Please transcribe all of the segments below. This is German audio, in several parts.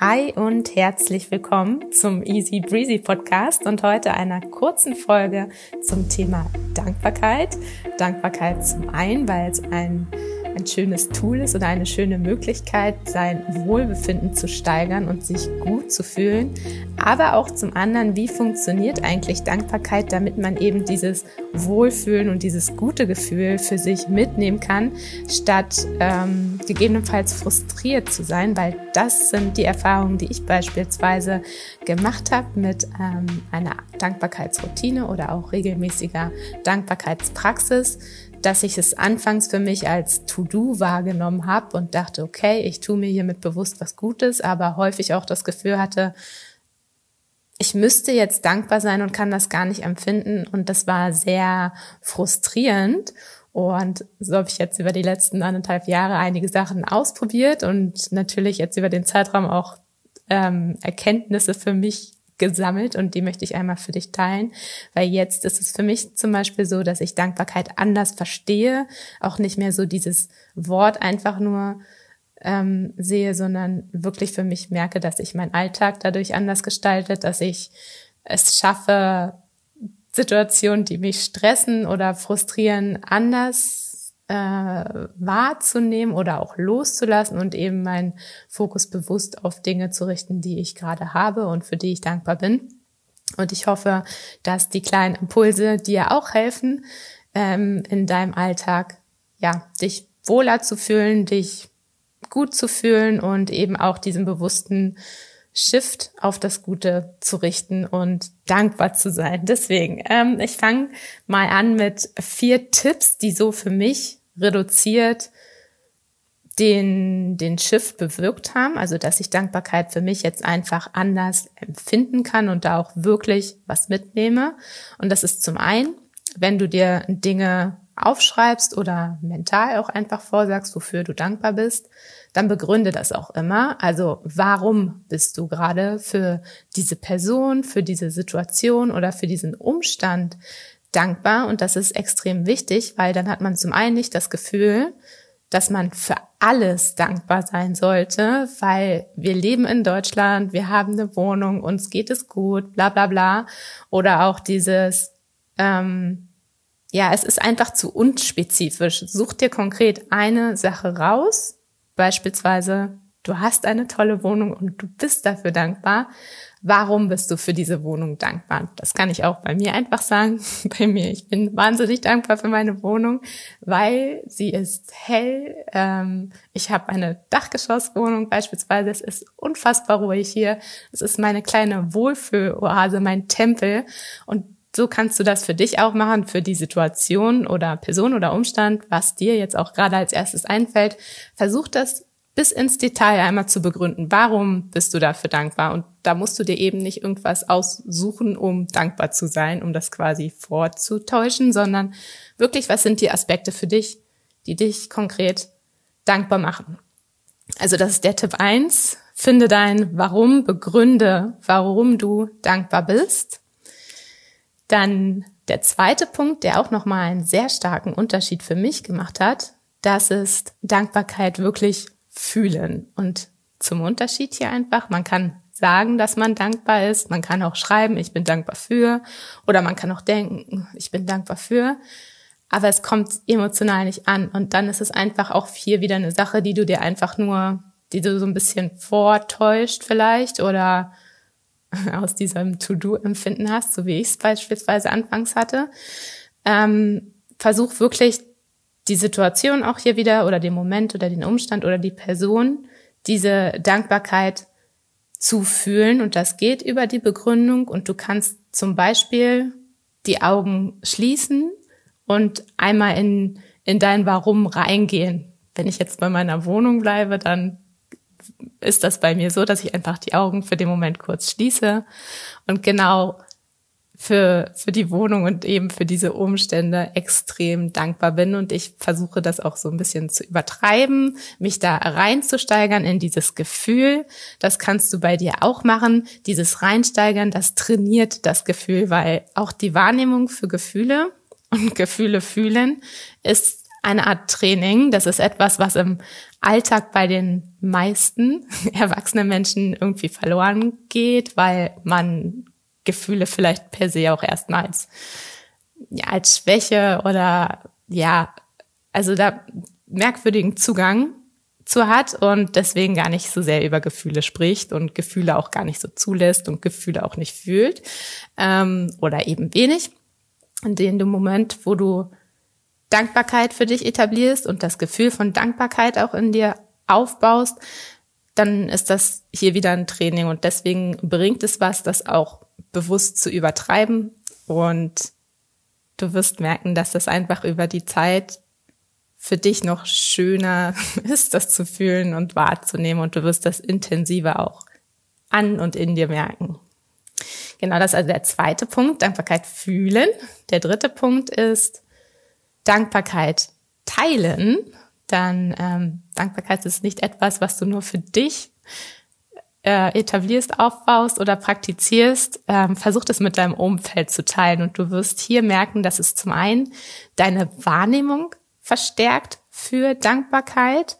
Hi und herzlich willkommen zum Easy Breezy Podcast und heute einer kurzen Folge zum Thema Dankbarkeit. Dankbarkeit zum einen, weil es ein ein schönes Tool ist oder eine schöne Möglichkeit, sein Wohlbefinden zu steigern und sich gut zu fühlen. Aber auch zum anderen, wie funktioniert eigentlich Dankbarkeit, damit man eben dieses Wohlfühlen und dieses gute Gefühl für sich mitnehmen kann, statt ähm, gegebenenfalls frustriert zu sein, weil das sind die Erfahrungen, die ich beispielsweise gemacht habe mit ähm, einer Dankbarkeitsroutine oder auch regelmäßiger Dankbarkeitspraxis dass ich es anfangs für mich als To-Do wahrgenommen habe und dachte, okay, ich tue mir hiermit bewusst was Gutes, aber häufig auch das Gefühl hatte, ich müsste jetzt dankbar sein und kann das gar nicht empfinden. Und das war sehr frustrierend. Und so habe ich jetzt über die letzten anderthalb Jahre einige Sachen ausprobiert und natürlich jetzt über den Zeitraum auch ähm, Erkenntnisse für mich gesammelt und die möchte ich einmal für dich teilen, weil jetzt ist es für mich zum Beispiel so, dass ich Dankbarkeit anders verstehe, auch nicht mehr so dieses Wort einfach nur ähm, sehe, sondern wirklich für mich merke, dass ich meinen Alltag dadurch anders gestaltet, dass ich es schaffe, Situationen, die mich stressen oder frustrieren, anders äh, wahrzunehmen oder auch loszulassen und eben meinen Fokus bewusst auf Dinge zu richten, die ich gerade habe und für die ich dankbar bin. Und ich hoffe, dass die kleinen Impulse dir auch helfen, ähm, in deinem Alltag, ja, dich wohler zu fühlen, dich gut zu fühlen und eben auch diesen bewussten Shift auf das Gute zu richten und dankbar zu sein. Deswegen, ähm, ich fange mal an mit vier Tipps, die so für mich reduziert den, den Shift bewirkt haben, also dass ich Dankbarkeit für mich jetzt einfach anders empfinden kann und da auch wirklich was mitnehme. Und das ist zum einen, wenn du dir Dinge aufschreibst oder mental auch einfach vorsagst, wofür du dankbar bist, dann begründe das auch immer. Also warum bist du gerade für diese Person, für diese Situation oder für diesen Umstand dankbar und das ist extrem wichtig, weil dann hat man zum einen nicht das Gefühl, dass man für alles dankbar sein sollte, weil wir leben in Deutschland, wir haben eine Wohnung, uns geht es gut, bla bla bla. Oder auch dieses, ähm, ja, es ist einfach zu unspezifisch. Such dir konkret eine Sache raus, beispielsweise, du hast eine tolle Wohnung und du bist dafür dankbar Warum bist du für diese Wohnung dankbar? Das kann ich auch bei mir einfach sagen. Bei mir, ich bin wahnsinnig dankbar für meine Wohnung, weil sie ist hell. Ähm, ich habe eine Dachgeschosswohnung beispielsweise. Es ist unfassbar ruhig hier. Es ist meine kleine Wohlfühloase, mein Tempel. Und so kannst du das für dich auch machen, für die Situation oder Person oder Umstand, was dir jetzt auch gerade als erstes einfällt. Versuch das bis ins Detail einmal zu begründen, warum bist du dafür dankbar? Und da musst du dir eben nicht irgendwas aussuchen, um dankbar zu sein, um das quasi vorzutäuschen, sondern wirklich, was sind die Aspekte für dich, die dich konkret dankbar machen? Also das ist der Tipp eins. Finde dein Warum, begründe, warum du dankbar bist. Dann der zweite Punkt, der auch nochmal einen sehr starken Unterschied für mich gemacht hat, das ist Dankbarkeit wirklich fühlen. Und zum Unterschied hier einfach, man kann sagen, dass man dankbar ist, man kann auch schreiben, ich bin dankbar für, oder man kann auch denken, ich bin dankbar für, aber es kommt emotional nicht an. Und dann ist es einfach auch hier wieder eine Sache, die du dir einfach nur, die du so ein bisschen vortäuscht vielleicht oder aus diesem To-Do-Empfinden hast, so wie ich es beispielsweise anfangs hatte. Ähm, versuch wirklich die Situation auch hier wieder oder den Moment oder den Umstand oder die Person, diese Dankbarkeit zu fühlen. Und das geht über die Begründung. Und du kannst zum Beispiel die Augen schließen und einmal in, in dein Warum reingehen. Wenn ich jetzt bei meiner Wohnung bleibe, dann ist das bei mir so, dass ich einfach die Augen für den Moment kurz schließe und genau für, für die Wohnung und eben für diese Umstände extrem dankbar bin. Und ich versuche das auch so ein bisschen zu übertreiben, mich da reinzusteigern in dieses Gefühl. Das kannst du bei dir auch machen. Dieses Reinsteigern, das trainiert das Gefühl, weil auch die Wahrnehmung für Gefühle und Gefühle fühlen ist eine Art Training. Das ist etwas, was im Alltag bei den meisten erwachsenen Menschen irgendwie verloren geht, weil man Gefühle vielleicht per se auch erstmal als, ja, als Schwäche oder ja, also da merkwürdigen Zugang zu hat und deswegen gar nicht so sehr über Gefühle spricht und Gefühle auch gar nicht so zulässt und Gefühle auch nicht fühlt ähm, oder eben wenig. In dem Moment, wo du Dankbarkeit für dich etablierst und das Gefühl von Dankbarkeit auch in dir aufbaust, dann ist das hier wieder ein Training und deswegen bringt es was, das auch bewusst zu übertreiben und du wirst merken, dass das einfach über die Zeit für dich noch schöner ist, das zu fühlen und wahrzunehmen und du wirst das intensiver auch an und in dir merken. Genau, das ist also der zweite Punkt, Dankbarkeit fühlen. Der dritte Punkt ist Dankbarkeit teilen. Dann ähm, Dankbarkeit ist nicht etwas, was du nur für dich äh, etablierst, aufbaust oder praktizierst, ähm, versuch das mit deinem Umfeld zu teilen und du wirst hier merken, dass es zum einen deine Wahrnehmung verstärkt für Dankbarkeit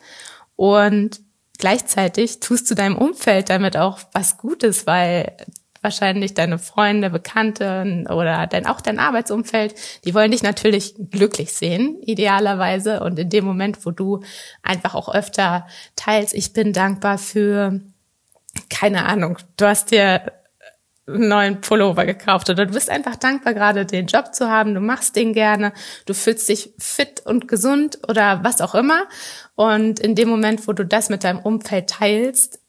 und gleichzeitig tust du deinem Umfeld damit auch was Gutes, weil wahrscheinlich deine Freunde, Bekannte oder dein, auch dein Arbeitsumfeld, die wollen dich natürlich glücklich sehen, idealerweise. Und in dem Moment, wo du einfach auch öfter teilst, ich bin dankbar für, keine Ahnung, du hast dir einen neuen Pullover gekauft oder du bist einfach dankbar, gerade den Job zu haben, du machst den gerne, du fühlst dich fit und gesund oder was auch immer. Und in dem Moment, wo du das mit deinem Umfeld teilst,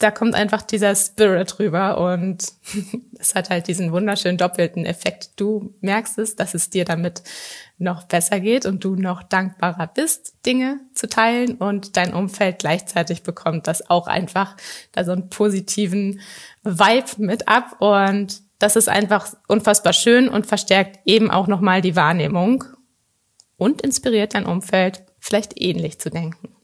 da kommt einfach dieser Spirit rüber und es hat halt diesen wunderschönen doppelten Effekt. Du merkst es, dass es dir damit noch besser geht und du noch dankbarer bist, Dinge zu teilen und dein Umfeld gleichzeitig bekommt das auch einfach da so einen positiven Vibe mit ab und das ist einfach unfassbar schön und verstärkt eben auch nochmal die Wahrnehmung und inspiriert dein Umfeld vielleicht ähnlich zu denken.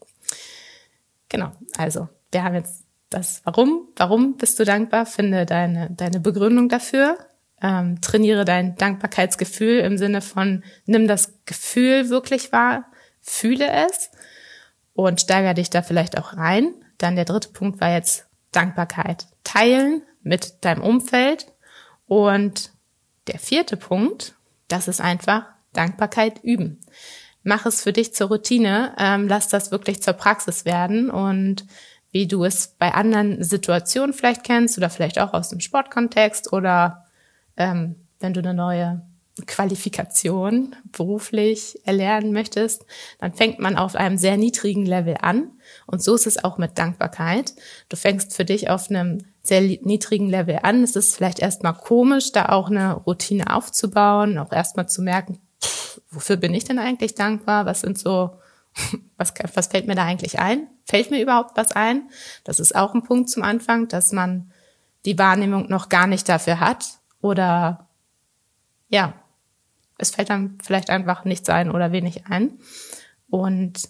Genau, also wir haben jetzt das Warum. Warum bist du dankbar? Finde deine, deine Begründung dafür. Ähm, trainiere dein Dankbarkeitsgefühl im Sinne von, nimm das Gefühl wirklich wahr, fühle es und steigere dich da vielleicht auch rein. Dann der dritte Punkt war jetzt Dankbarkeit teilen mit deinem Umfeld. Und der vierte Punkt, das ist einfach Dankbarkeit üben. Mach es für dich zur Routine, ähm, lass das wirklich zur Praxis werden und wie du es bei anderen Situationen vielleicht kennst oder vielleicht auch aus dem Sportkontext oder ähm, wenn du eine neue Qualifikation beruflich erlernen möchtest, dann fängt man auf einem sehr niedrigen Level an. Und so ist es auch mit Dankbarkeit. Du fängst für dich auf einem sehr niedrigen Level an. Es ist vielleicht erstmal komisch, da auch eine Routine aufzubauen, auch erstmal zu merken, wofür bin ich denn eigentlich dankbar? Was sind so was, was fällt mir da eigentlich ein? Fällt mir überhaupt was ein? Das ist auch ein Punkt zum Anfang, dass man die Wahrnehmung noch gar nicht dafür hat oder ja, es fällt dann vielleicht einfach nichts ein oder wenig ein. Und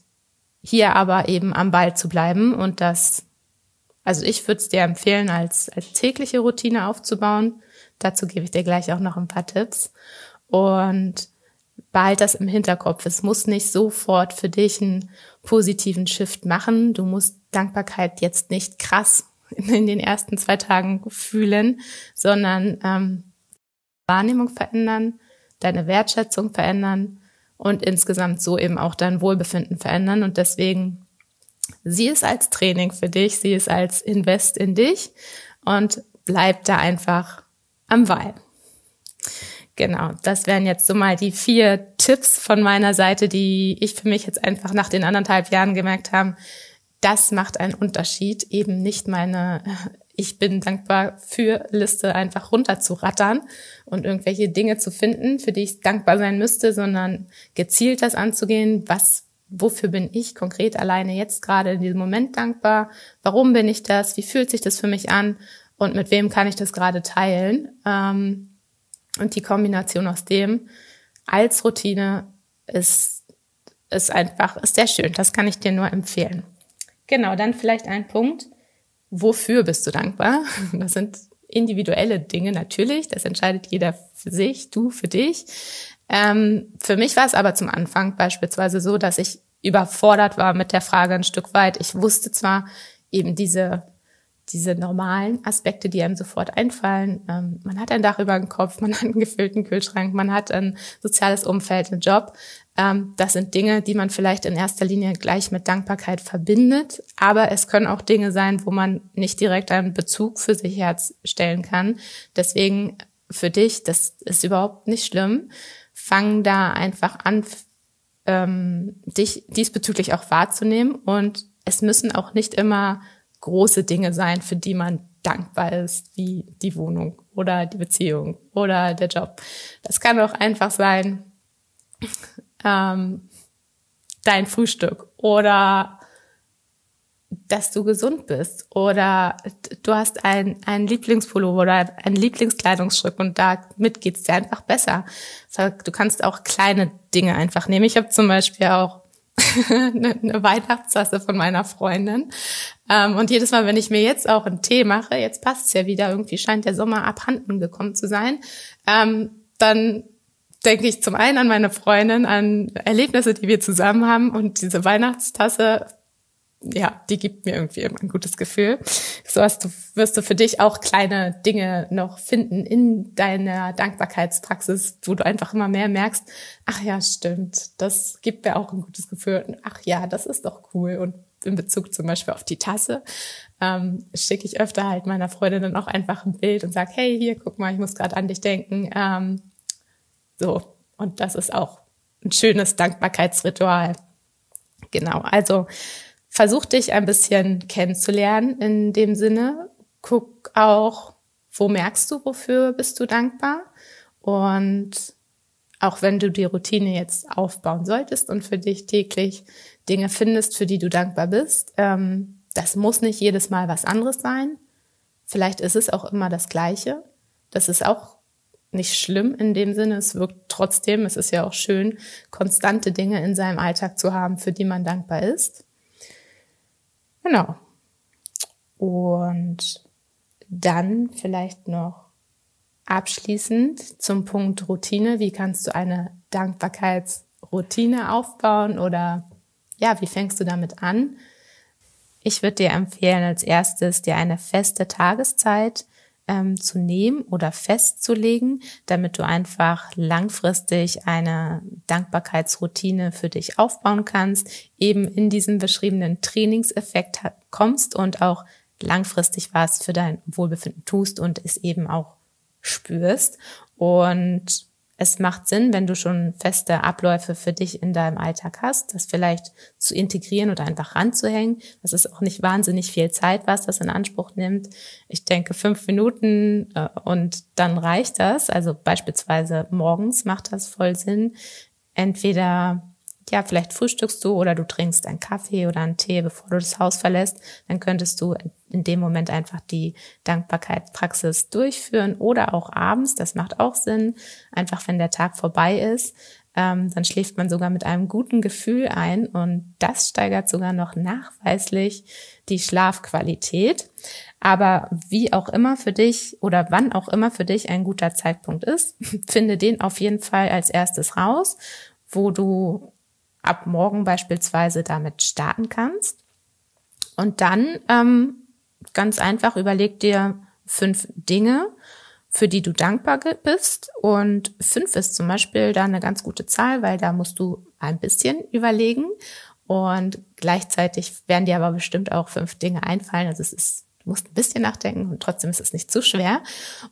hier aber eben am Ball zu bleiben und das, also ich würde es dir empfehlen, als, als tägliche Routine aufzubauen. Dazu gebe ich dir gleich auch noch ein paar Tipps. Und behalt das im Hinterkopf. Es muss nicht sofort für dich einen positiven Shift machen. Du musst Dankbarkeit jetzt nicht krass in den ersten zwei Tagen fühlen, sondern ähm, Wahrnehmung verändern, deine Wertschätzung verändern und insgesamt so eben auch dein Wohlbefinden verändern. Und deswegen sieh es als Training für dich, sieh es als Invest in dich und bleib da einfach am Ball. Genau, das wären jetzt so mal die vier Tipps von meiner Seite, die ich für mich jetzt einfach nach den anderthalb Jahren gemerkt haben. Das macht einen Unterschied, eben nicht meine Ich bin dankbar für Liste einfach runterzurattern und irgendwelche Dinge zu finden, für die ich dankbar sein müsste, sondern gezielt das anzugehen, was wofür bin ich konkret alleine jetzt gerade in diesem Moment dankbar? Warum bin ich das? Wie fühlt sich das für mich an? Und mit wem kann ich das gerade teilen? Ähm, und die Kombination aus dem als Routine ist, ist einfach, ist sehr schön. Das kann ich dir nur empfehlen. Genau, dann vielleicht ein Punkt. Wofür bist du dankbar? Das sind individuelle Dinge natürlich. Das entscheidet jeder für sich, du für dich. Ähm, für mich war es aber zum Anfang beispielsweise so, dass ich überfordert war mit der Frage ein Stück weit. Ich wusste zwar eben diese diese normalen Aspekte, die einem sofort einfallen. Ähm, man hat ein Dach über dem Kopf, man hat einen gefüllten Kühlschrank, man hat ein soziales Umfeld, einen Job. Ähm, das sind Dinge, die man vielleicht in erster Linie gleich mit Dankbarkeit verbindet. Aber es können auch Dinge sein, wo man nicht direkt einen Bezug für sich herstellen kann. Deswegen für dich, das ist überhaupt nicht schlimm. Fang da einfach an, ähm, dich diesbezüglich auch wahrzunehmen. Und es müssen auch nicht immer große Dinge sein, für die man dankbar ist, wie die Wohnung oder die Beziehung oder der Job. Das kann auch einfach sein, ähm, dein Frühstück oder dass du gesund bist oder du hast ein, ein Lieblingspullover oder ein Lieblingskleidungsstück und damit geht's dir einfach besser. Du kannst auch kleine Dinge einfach nehmen. Ich habe zum Beispiel auch eine, Weihnachtstasse von meiner Freundin. Ähm, und jedes Mal, wenn ich mir jetzt auch einen Tee mache, jetzt passt es ja wieder, irgendwie scheint der Sommer abhanden gekommen zu sein, ähm, dann denke ich zum einen an meine Freundin, an Erlebnisse, die wir zusammen haben und diese Weihnachtstasse ja, die gibt mir irgendwie immer ein gutes Gefühl. So hast du, wirst du für dich auch kleine Dinge noch finden in deiner Dankbarkeitspraxis, wo du einfach immer mehr merkst, ach ja, stimmt, das gibt mir auch ein gutes Gefühl. Und ach ja, das ist doch cool. Und in Bezug zum Beispiel auf die Tasse ähm, schicke ich öfter halt meiner Freundin dann auch einfach ein Bild und sag, hey, hier, guck mal, ich muss gerade an dich denken. Ähm, so, und das ist auch ein schönes Dankbarkeitsritual. Genau, also versuch dich ein bisschen kennenzulernen in dem Sinne. Guck auch, wo merkst du, wofür bist du dankbar? Und auch wenn du die Routine jetzt aufbauen solltest und für dich täglich Dinge findest, für die du dankbar bist, ähm, das muss nicht jedes Mal was anderes sein. Vielleicht ist es auch immer das Gleiche. Das ist auch nicht schlimm in dem Sinne. Es wirkt trotzdem, es ist ja auch schön, konstante Dinge in seinem Alltag zu haben, für die man dankbar ist. Genau. Und dann vielleicht noch abschließend zum Punkt Routine. Wie kannst du eine Dankbarkeitsroutine aufbauen oder ja, wie fängst du damit an? Ich würde dir empfehlen, als erstes dir eine feste Tageszeit ähm, zu nehmen oder festzulegen, damit du einfach langfristig eine Dankbarkeitsroutine für dich aufbauen kannst, eben in diesen beschriebenen Trainingseffekt kommst und auch langfristig was für dein Wohlbefinden tust und es eben auch spürst. Und es macht Sinn, wenn du schon feste Abläufe für dich in deinem Alltag hast, das vielleicht zu integrieren oder einfach ranzuhängen. Das ist auch nicht wahnsinnig viel Zeit, was das in Anspruch nimmt. Ich denke, fünf Minuten äh, und dann reicht das. Also beispielsweise morgens macht das voll Sinn. Entweder ja, vielleicht frühstückst du oder du trinkst einen Kaffee oder einen Tee, bevor du das Haus verlässt, dann könntest du in dem Moment einfach die Dankbarkeitspraxis durchführen oder auch abends, das macht auch Sinn, einfach wenn der Tag vorbei ist, ähm, dann schläft man sogar mit einem guten Gefühl ein und das steigert sogar noch nachweislich die Schlafqualität. Aber wie auch immer für dich oder wann auch immer für dich ein guter Zeitpunkt ist, finde den auf jeden Fall als erstes raus, wo du ab morgen beispielsweise damit starten kannst. Und dann ähm, ganz einfach überleg dir fünf Dinge, für die du dankbar bist. Und fünf ist zum Beispiel da eine ganz gute Zahl, weil da musst du ein bisschen überlegen. Und gleichzeitig werden dir aber bestimmt auch fünf Dinge einfallen. Also es ist, du musst ein bisschen nachdenken und trotzdem ist es nicht zu schwer.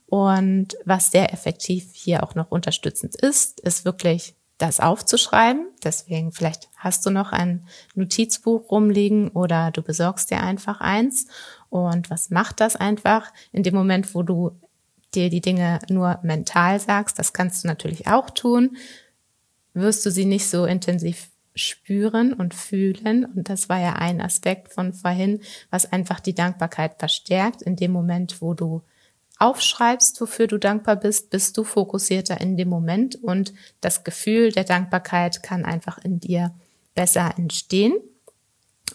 Und was sehr effektiv hier auch noch unterstützend ist, ist wirklich das aufzuschreiben. Deswegen vielleicht hast du noch ein Notizbuch rumliegen oder du besorgst dir einfach eins. Und was macht das einfach in dem Moment, wo du dir die Dinge nur mental sagst? Das kannst du natürlich auch tun. Wirst du sie nicht so intensiv spüren und fühlen. Und das war ja ein Aspekt von vorhin, was einfach die Dankbarkeit verstärkt. In dem Moment, wo du aufschreibst, wofür du dankbar bist, bist du fokussierter in dem Moment und das Gefühl der Dankbarkeit kann einfach in dir besser entstehen.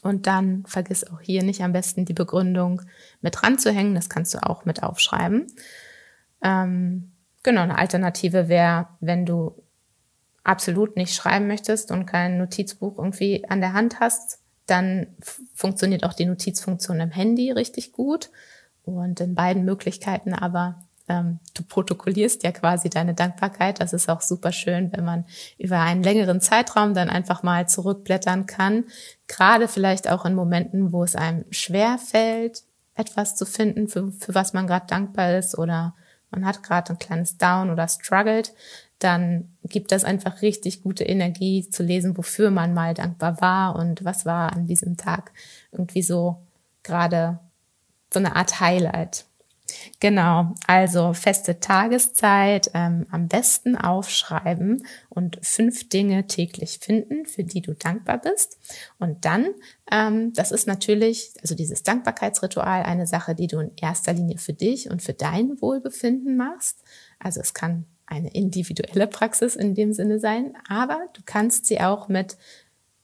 Und dann vergiss auch hier nicht am besten die Begründung mit ranzuhängen. Das kannst du auch mit aufschreiben. Ähm, genau, eine Alternative wäre, wenn du absolut nicht schreiben möchtest und kein Notizbuch irgendwie an der Hand hast, dann funktioniert auch die Notizfunktion im Handy richtig gut. Und in beiden Möglichkeiten aber ähm, du protokollierst ja quasi deine Dankbarkeit. Das ist auch super schön, wenn man über einen längeren Zeitraum dann einfach mal zurückblättern kann. Gerade vielleicht auch in Momenten, wo es einem schwer fällt, etwas zu finden, für, für was man gerade dankbar ist oder man hat gerade ein kleines Down oder struggled, dann gibt das einfach richtig gute Energie zu lesen, wofür man mal dankbar war und was war an diesem Tag irgendwie so gerade so eine Art Highlight. Genau, also feste Tageszeit, ähm, am besten aufschreiben und fünf Dinge täglich finden, für die du dankbar bist. Und dann, ähm, das ist natürlich, also dieses Dankbarkeitsritual, eine Sache, die du in erster Linie für dich und für dein Wohlbefinden machst. Also es kann eine individuelle Praxis in dem Sinne sein, aber du kannst sie auch mit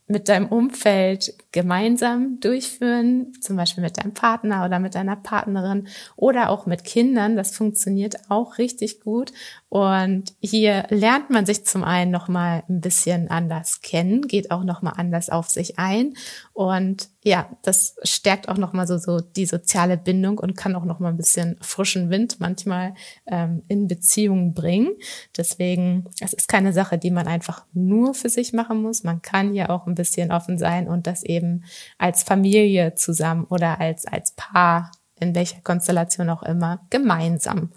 mit deinem Umfeld gemeinsam durchführen, zum Beispiel mit deinem Partner oder mit deiner Partnerin oder auch mit Kindern. Das funktioniert auch richtig gut. Und hier lernt man sich zum einen nochmal ein bisschen anders kennen, geht auch nochmal anders auf sich ein. Und ja, das stärkt auch nochmal so, so die soziale Bindung und kann auch nochmal ein bisschen frischen Wind manchmal ähm, in Beziehungen bringen. Deswegen, es ist keine Sache, die man einfach nur für sich machen muss. Man kann ja auch ein bisschen offen sein und das eben als Familie zusammen oder als, als Paar, in welcher Konstellation auch immer, gemeinsam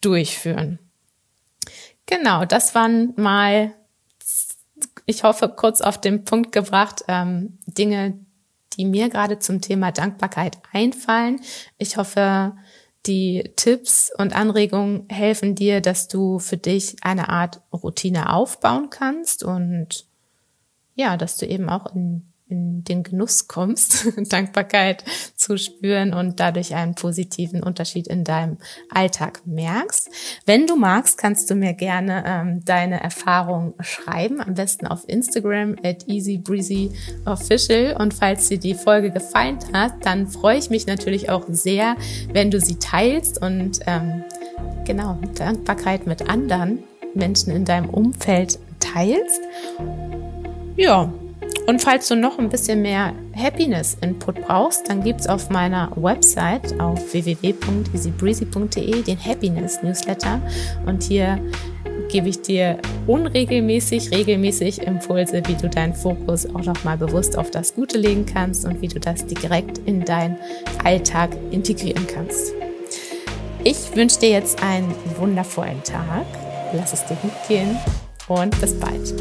durchführen. Genau, das waren mal, ich hoffe, kurz auf den Punkt gebracht, ähm, Dinge, die mir gerade zum Thema Dankbarkeit einfallen. Ich hoffe, die Tipps und Anregungen helfen dir, dass du für dich eine Art Routine aufbauen kannst und ja, dass du eben auch in in den Genuss kommst, Dankbarkeit zu spüren und dadurch einen positiven Unterschied in deinem Alltag merkst. Wenn du magst, kannst du mir gerne ähm, deine Erfahrungen schreiben, am besten auf Instagram at easybreezyofficial. Und falls dir die Folge gefallen hat, dann freue ich mich natürlich auch sehr, wenn du sie teilst und ähm, genau Dankbarkeit mit anderen Menschen in deinem Umfeld teilst. Ja, und falls du noch ein bisschen mehr Happiness-Input brauchst, dann gibt es auf meiner Website auf www.easybreezy.de den Happiness-Newsletter. Und hier gebe ich dir unregelmäßig, regelmäßig Impulse, wie du deinen Fokus auch nochmal bewusst auf das Gute legen kannst und wie du das direkt in deinen Alltag integrieren kannst. Ich wünsche dir jetzt einen wundervollen Tag. Lass es dir gut gehen und bis bald.